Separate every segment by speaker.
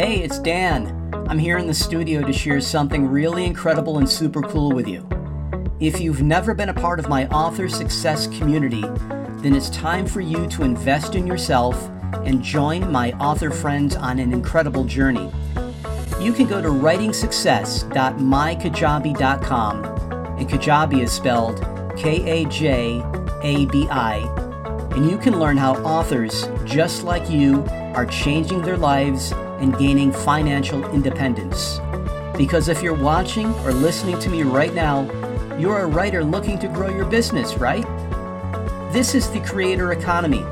Speaker 1: Hey, it's Dan. I'm here in the studio to share something really incredible and super cool with you. If you've never been a part of my author success community, then it's time for you to invest in yourself and join my author friends on an incredible journey. You can go to writingsuccess.mykajabi.com, and Kajabi is spelled K A J A B I, and you can learn how authors just like you are changing their lives and gaining financial independence. Because if you're watching or listening to me right now, you're a writer looking to grow your business, right? This is the creator economy,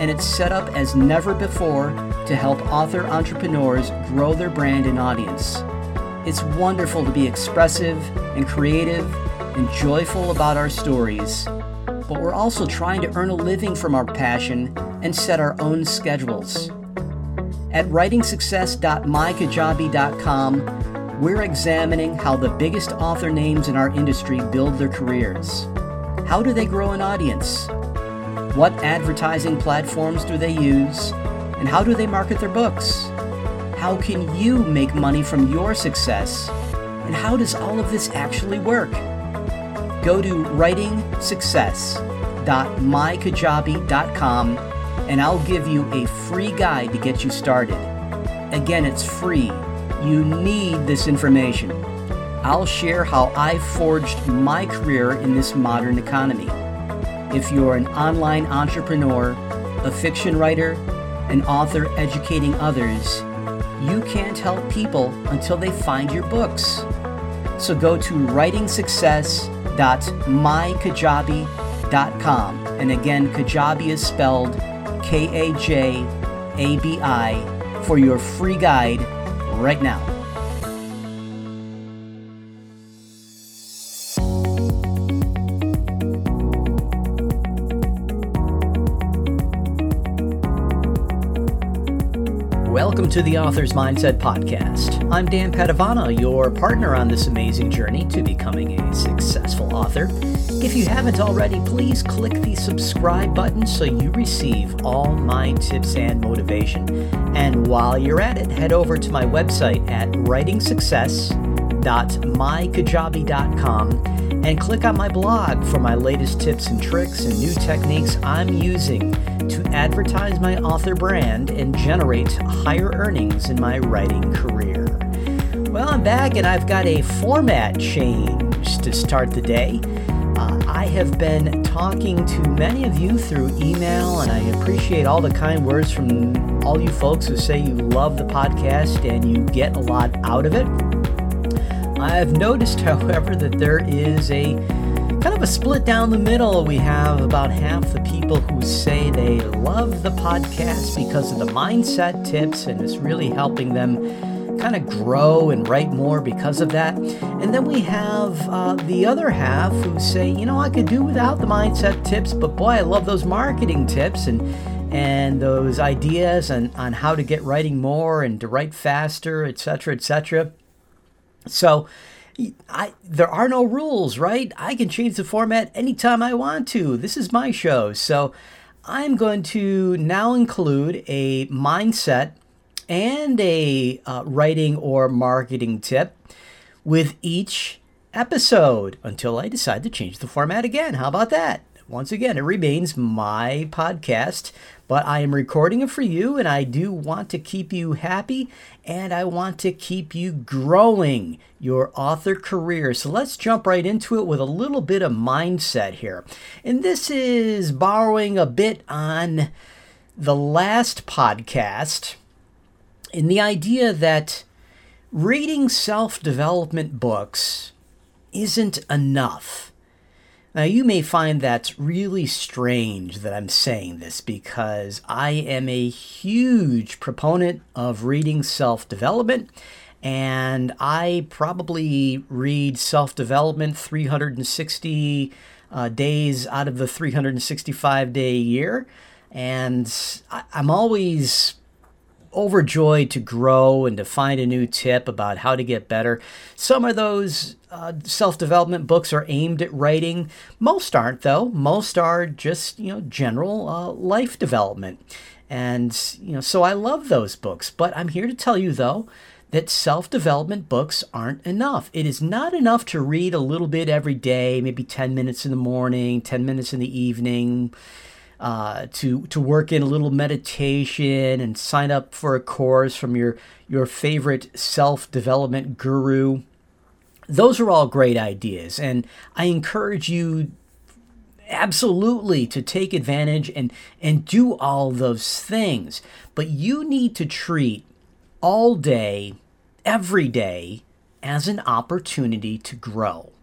Speaker 1: and it's set up as never before to help author entrepreneurs grow their brand and audience. It's wonderful to be expressive and creative and joyful about our stories, but we're also trying to earn a living from our passion and set our own schedules. At writingsuccess.mykajabi.com, we're examining how the biggest author names in our industry build their careers. How do they grow an audience? What advertising platforms do they use? And how do they market their books? How can you make money from your success? And how does all of this actually work? Go to writingsuccess.mykajabi.com and I'll give you a free guide to get you started. Again, it's free. You need this information. I'll share how I forged my career in this modern economy. If you're an online entrepreneur, a fiction writer, an author educating others, you can't help people until they find your books. So go to writingsuccess.mykajabi.com. And again, Kajabi is spelled K A J A B I, for your free guide right now. To the Author's Mindset Podcast. I'm Dan Padavona, your partner on this amazing journey to becoming a successful author. If you haven't already, please click the subscribe button so you receive all my tips and motivation. And while you're at it, head over to my website at writingsuccess.mykajabi.com and click on my blog for my latest tips and tricks and new techniques I'm using to advertise my author brand and generate higher earnings in my writing career. Well, I'm back and I've got a format change to start the day. Uh, I have been talking to many of you through email, and I appreciate all the kind words from all you folks who say you love the podcast and you get a lot out of it. I've noticed, however, that there is a kind of a split down the middle. We have about half the people who say they love the podcast because of the mindset tips and it's really helping them kind of grow and write more because of that. And then we have uh, the other half who say, you know, I could do without the mindset tips, but boy, I love those marketing tips and and those ideas on, on how to get writing more and to write faster, etc., etc. So, I there are no rules, right? I can change the format anytime I want to. This is my show. So, I'm going to now include a mindset and a uh, writing or marketing tip with each episode until I decide to change the format again. How about that? Once again, it remains my podcast, but I am recording it for you, and I do want to keep you happy and I want to keep you growing your author career. So let's jump right into it with a little bit of mindset here. And this is borrowing a bit on the last podcast in the idea that reading self development books isn't enough. Now, you may find that really strange that I'm saying this because I am a huge proponent of reading self development, and I probably read self development 360 uh, days out of the 365 day year. And I- I'm always overjoyed to grow and to find a new tip about how to get better. Some of those uh, self-development books are aimed at writing. Most aren't, though. Most are just you know general uh, life development. And, you know, so I love those books. But I'm here to tell you, though, that self development books aren't enough. It is not enough to read a little bit every day, maybe 10 minutes in the morning, 10 minutes in the evening, uh, to, to work in a little meditation and sign up for a course from your, your favorite self development guru. Those are all great ideas. And I encourage you absolutely to take advantage and and do all those things but you need to treat all day every day as an opportunity to grow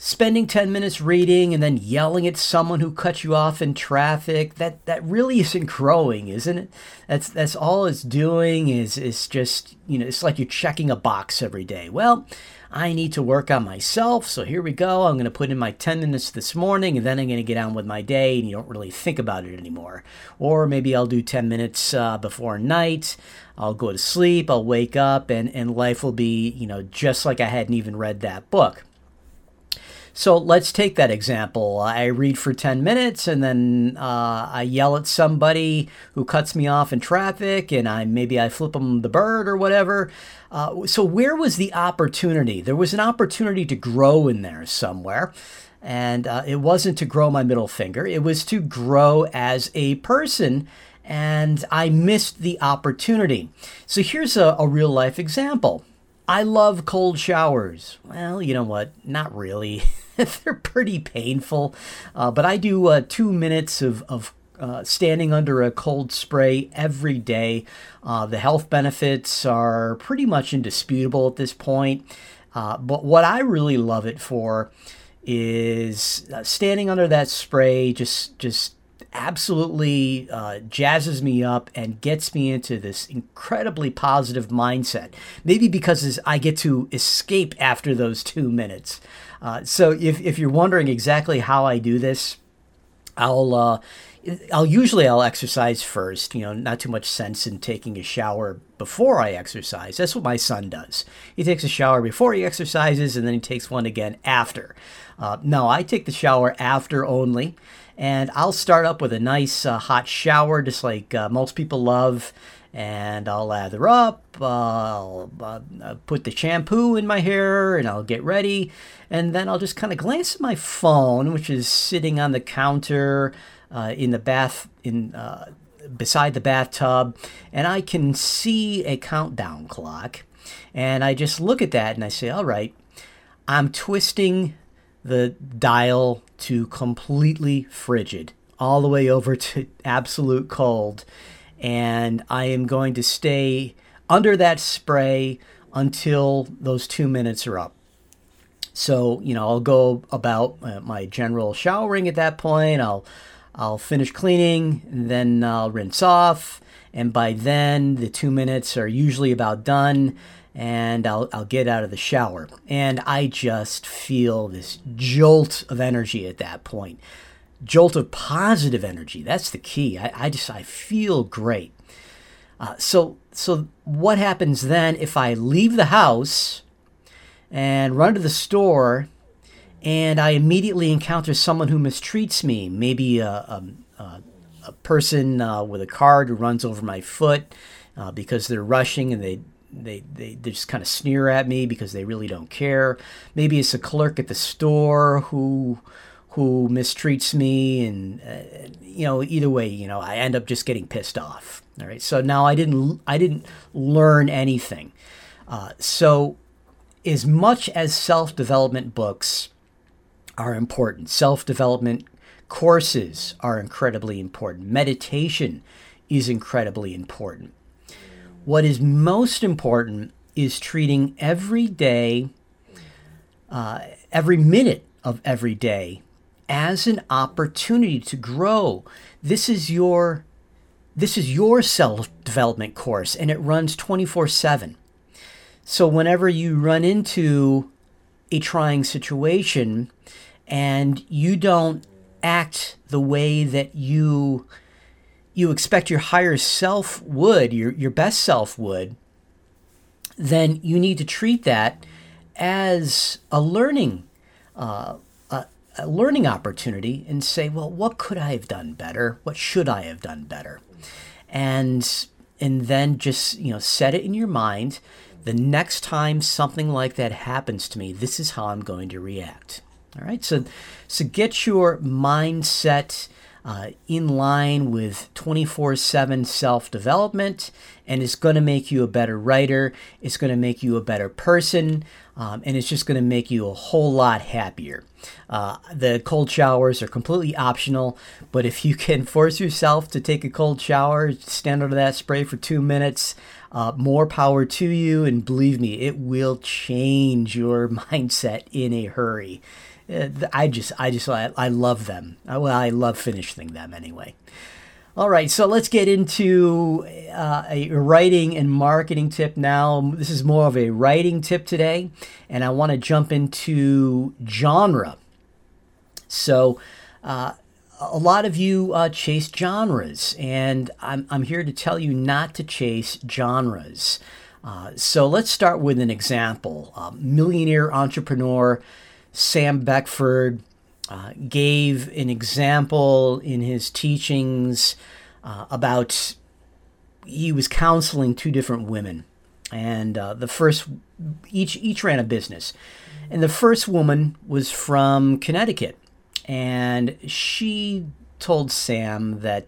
Speaker 1: spending 10 minutes reading and then yelling at someone who cut you off in traffic that that really isn't growing isn't it that's that's all it's doing is is just you know it's like you're checking a box every day well I need to work on myself. So here we go. I'm going to put in my 10 minutes this morning and then I'm going to get on with my day and you don't really think about it anymore. Or maybe I'll do 10 minutes uh, before night. I'll go to sleep. I'll wake up and, and life will be, you know, just like I hadn't even read that book. So let's take that example. I read for 10 minutes and then uh, I yell at somebody who cuts me off in traffic and I maybe I flip them the bird or whatever. Uh, so where was the opportunity? There was an opportunity to grow in there somewhere. And uh, it wasn't to grow my middle finger, it was to grow as a person and I missed the opportunity. So here's a, a real life example. I love cold showers. Well, you know what? Not really. They're pretty painful, uh, but I do uh, two minutes of, of uh, standing under a cold spray every day. Uh, the health benefits are pretty much indisputable at this point. Uh, but what I really love it for is uh, standing under that spray, just just absolutely uh, jazzes me up and gets me into this incredibly positive mindset. Maybe because I get to escape after those two minutes. Uh, so if, if you're wondering exactly how I do this, I'll uh, I'll usually I'll exercise first. You know, not too much sense in taking a shower before I exercise. That's what my son does. He takes a shower before he exercises, and then he takes one again after. Uh, no, I take the shower after only, and I'll start up with a nice uh, hot shower, just like uh, most people love and I'll lather up. I'll uh, put the shampoo in my hair and I'll get ready. And then I'll just kind of glance at my phone, which is sitting on the counter uh, in the bath, in uh, beside the bathtub, and I can see a countdown clock. And I just look at that and I say, all right, I'm twisting the dial to completely frigid, all the way over to absolute cold and I am going to stay under that spray until those two minutes are up. So you know, I'll go about uh, my general showering at that point. I'll I'll finish cleaning, then I'll rinse off, and by then the two minutes are usually about done. And I'll, I'll get out of the shower. And I just feel this jolt of energy at that point jolt of positive energy. That's the key. I, I just I feel great. Uh, so so what happens then if I leave the house and run to the store and I immediately encounter someone who mistreats me? Maybe a, a, a, person uh, with a card who runs over my foot uh, because they're rushing and they they, they, they just kind of sneer at me because they really don't care. Maybe it's a clerk at the store who who mistreats me and uh, you know either way you know i end up just getting pissed off all right so now i didn't i didn't learn anything uh, so as much as self-development books are important self-development courses are incredibly important meditation is incredibly important what is most important is treating every day uh, every minute of every day as an opportunity to grow. This is your this is your self-development course and it runs 24/7. So whenever you run into a trying situation and you don't act the way that you you expect your higher self would, your your best self would, then you need to treat that as a learning uh, a learning opportunity and say, well, what could I have done better? What should I have done better? and and then just you know set it in your mind the next time something like that happens to me this is how i'm going to react all right so so get your mindset uh, in line with 24 7 self development, and it's going to make you a better writer. It's going to make you a better person, um, and it's just going to make you a whole lot happier. Uh, the cold showers are completely optional, but if you can force yourself to take a cold shower, stand under that spray for two minutes, uh, more power to you. And believe me, it will change your mindset in a hurry. Uh, I just, I just, I, I love them. Uh, well, I love finishing them anyway. All right, so let's get into uh, a writing and marketing tip now. This is more of a writing tip today, and I want to jump into genre. So, uh, a lot of you uh, chase genres, and I'm, I'm here to tell you not to chase genres. Uh, so, let's start with an example. millionaire entrepreneur Sam Beckford uh, gave an example in his teachings uh, about he was counseling two different women, and uh, the first each each ran a business, and the first woman was from Connecticut, and she told Sam that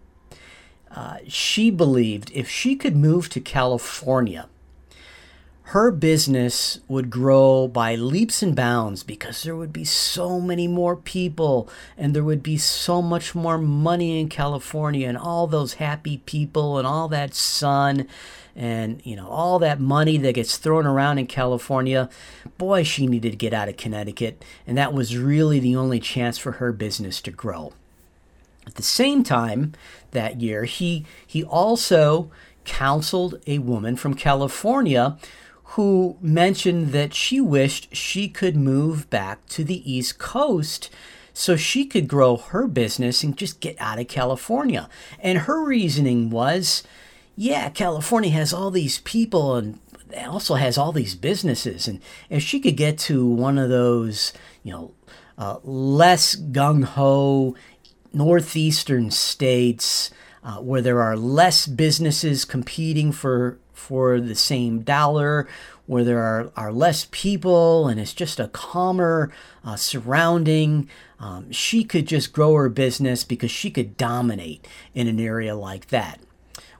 Speaker 1: uh, she believed if she could move to California her business would grow by leaps and bounds because there would be so many more people and there would be so much more money in California and all those happy people and all that sun and you know all that money that gets thrown around in California. Boy she needed to get out of Connecticut and that was really the only chance for her business to grow. At the same time that year he he also counseled a woman from California who mentioned that she wished she could move back to the East Coast so she could grow her business and just get out of California. And her reasoning was yeah, California has all these people and also has all these businesses. And if she could get to one of those, you know, uh, less gung ho northeastern states uh, where there are less businesses competing for for the same dollar, where there are, are less people and it's just a calmer uh, surrounding. Um, she could just grow her business because she could dominate in an area like that.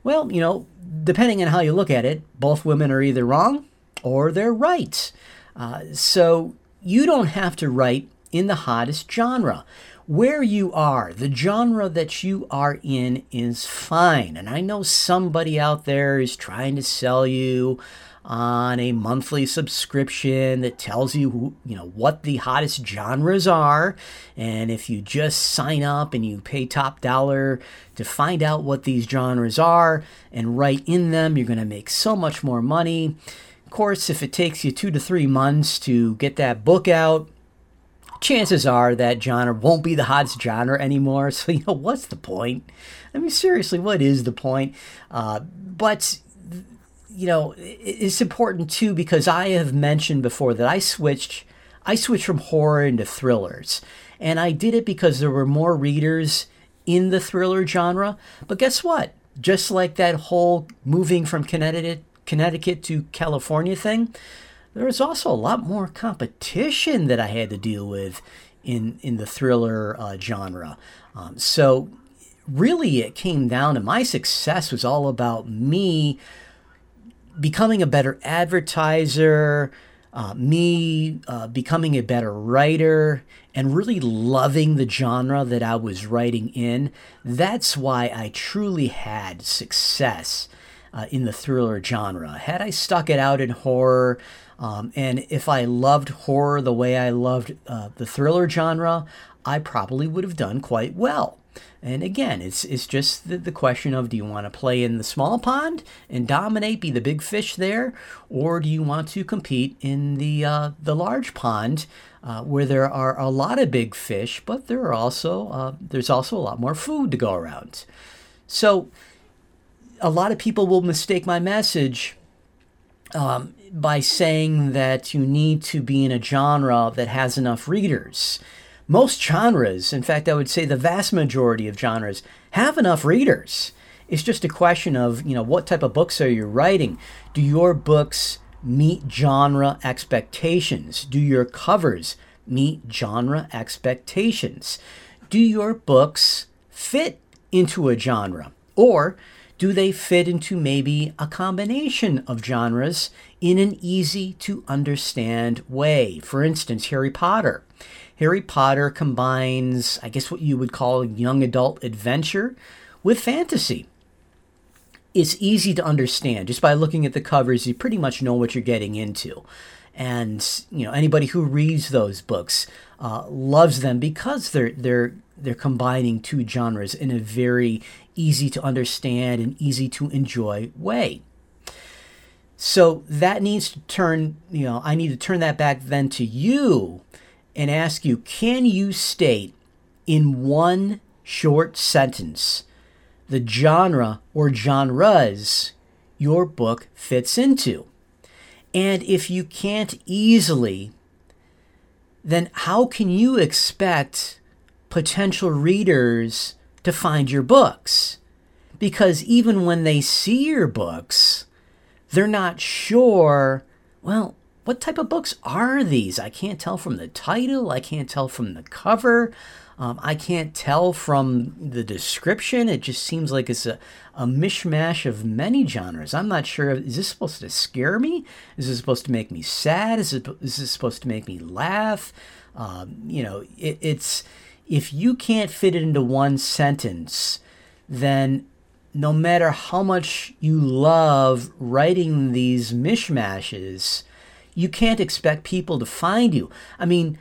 Speaker 1: Well, you know, depending on how you look at it, both women are either wrong or they're right. Uh, so you don't have to write in the hottest genre where you are, the genre that you are in is fine. And I know somebody out there is trying to sell you on a monthly subscription that tells you who, you know what the hottest genres are and if you just sign up and you pay top dollar to find out what these genres are and write in them you're going to make so much more money of course if it takes you 2 to 3 months to get that book out chances are that genre won't be the hottest genre anymore. So, you know, what's the point? I mean, seriously, what is the point? Uh, but, you know, it's important too because I have mentioned before that I switched. I switched from horror into thrillers. And I did it because there were more readers in the thriller genre. But guess what? Just like that whole moving from Connecticut, Connecticut to California thing, there was also a lot more competition that I had to deal with in in the thriller uh, genre. Um, so really, it came down to my success was all about me becoming a better advertiser. Uh, me uh, becoming a better writer and really loving the genre that I was writing in. That's why I truly had success uh, in the thriller genre. Had I stuck it out in horror, um, and if I loved horror the way I loved uh, the thriller genre, I probably would have done quite well. And again, it's it's just the, the question of do you want to play in the small pond and dominate, be the big fish there, or do you want to compete in the uh, the large pond uh, where there are a lot of big fish, but there are also uh, there's also a lot more food to go around. So a lot of people will mistake my message um, by saying that you need to be in a genre that has enough readers. Most genres, in fact, I would say the vast majority of genres, have enough readers. It's just a question of, you know, what type of books are you writing? Do your books meet genre expectations? Do your covers meet genre expectations? Do your books fit into a genre? Or do they fit into maybe a combination of genres in an easy to understand way? For instance, Harry Potter. Harry Potter combines, I guess, what you would call young adult adventure with fantasy. It's easy to understand. Just by looking at the covers, you pretty much know what you're getting into. And you know anybody who reads those books uh, loves them because they're they're they're combining two genres in a very easy to understand and easy to enjoy way. So that needs to turn, you know, I need to turn that back then to you and ask you can you state in one short sentence the genre or genres your book fits into? And if you can't easily, then how can you expect potential readers to find your books? Because even when they see your books, they're not sure, well, what type of books are these? I can't tell from the title. I can't tell from the cover. Um, I can't tell from the description. It just seems like it's a, a mishmash of many genres. I'm not sure. Is this supposed to scare me? Is this supposed to make me sad? Is, it, is this supposed to make me laugh? Um, you know, it, it's if you can't fit it into one sentence, then no matter how much you love writing these mishmashes, you can't expect people to find you. I mean,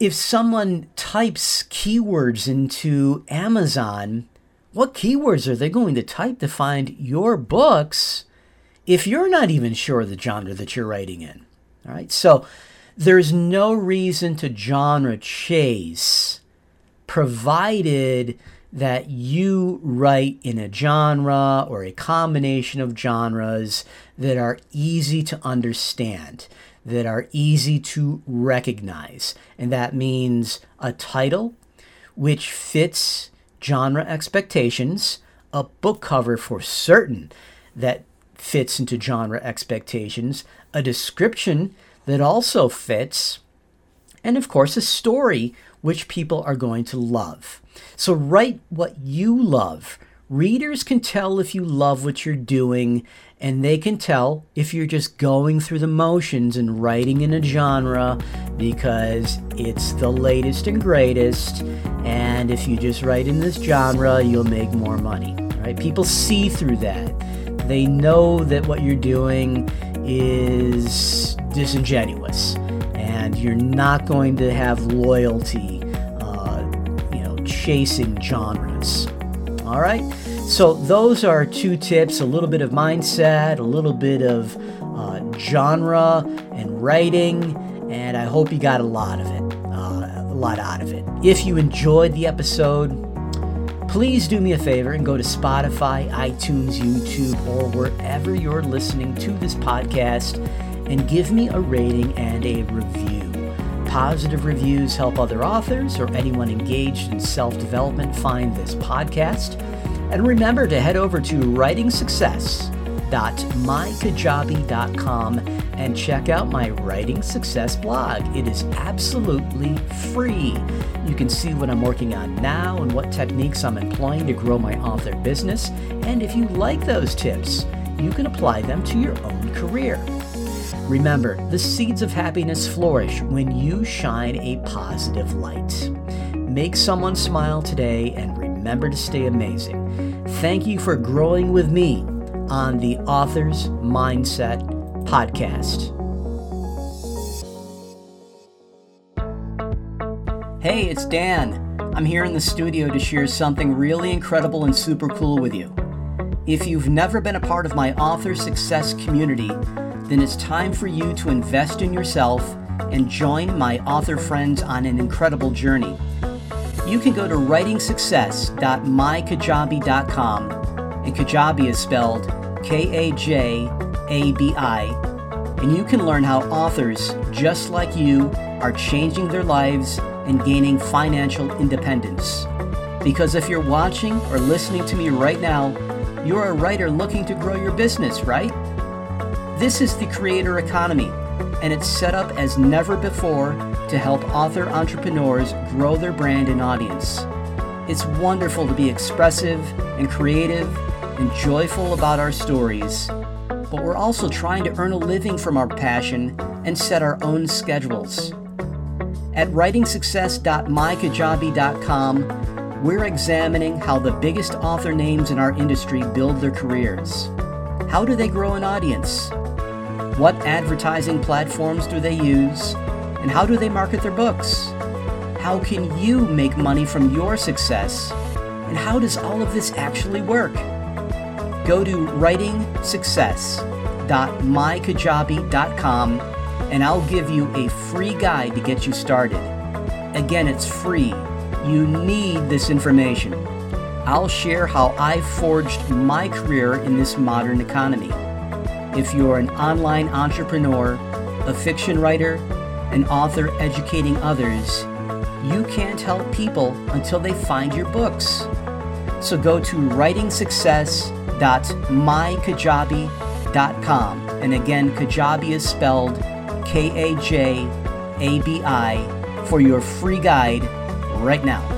Speaker 1: if someone types keywords into Amazon, what keywords are they going to type to find your books if you're not even sure the genre that you're writing in? All right. So there's no reason to genre chase provided that you write in a genre or a combination of genres that are easy to understand, that are easy to recognize. And that means a title which fits genre expectations, a book cover for certain that fits into genre expectations, a description that also fits, and of course, a story which people are going to love. So write what you love. Readers can tell if you love what you're doing, and they can tell if you're just going through the motions and writing in a genre because it's the latest and greatest. And if you just write in this genre, you'll make more money. Right? People see through that. They know that what you're doing is disingenuous and you're not going to have loyalty uh, you know, chasing genres. All right? So, those are two tips a little bit of mindset, a little bit of uh, genre and writing, and I hope you got a lot of it. Uh, a lot out of it. If you enjoyed the episode, please do me a favor and go to Spotify, iTunes, YouTube, or wherever you're listening to this podcast and give me a rating and a review. Positive reviews help other authors or anyone engaged in self development find this podcast. And remember to head over to writingsuccess.mykajabi.com and check out my Writing Success blog. It is absolutely free. You can see what I'm working on now and what techniques I'm employing to grow my author business. And if you like those tips, you can apply them to your own career. Remember, the seeds of happiness flourish when you shine a positive light. Make someone smile today and remember to stay amazing. Thank you for growing with me on the Author's Mindset Podcast. Hey, it's Dan. I'm here in the studio to share something really incredible and super cool with you. If you've never been a part of my author success community, then it's time for you to invest in yourself and join my author friends on an incredible journey. You can go to writingsuccess.mykajabi.com, and Kajabi is spelled K A J A B I, and you can learn how authors just like you are changing their lives and gaining financial independence. Because if you're watching or listening to me right now, You're a writer looking to grow your business, right? This is the creator economy, and it's set up as never before to help author entrepreneurs grow their brand and audience. It's wonderful to be expressive and creative and joyful about our stories, but we're also trying to earn a living from our passion and set our own schedules. At writingsuccess.mykajabi.com, we're examining how the biggest author names in our industry build their careers. How do they grow an audience? What advertising platforms do they use? And how do they market their books? How can you make money from your success? And how does all of this actually work? Go to writingsuccess.mykajabi.com and I'll give you a free guide to get you started. Again, it's free. You need this information. I'll share how I forged my career in this modern economy. If you're an online entrepreneur, a fiction writer, an author educating others, you can't help people until they find your books. So go to writingsuccess.mykajabi.com. And again, Kajabi is spelled K A J A B I for your free guide right now.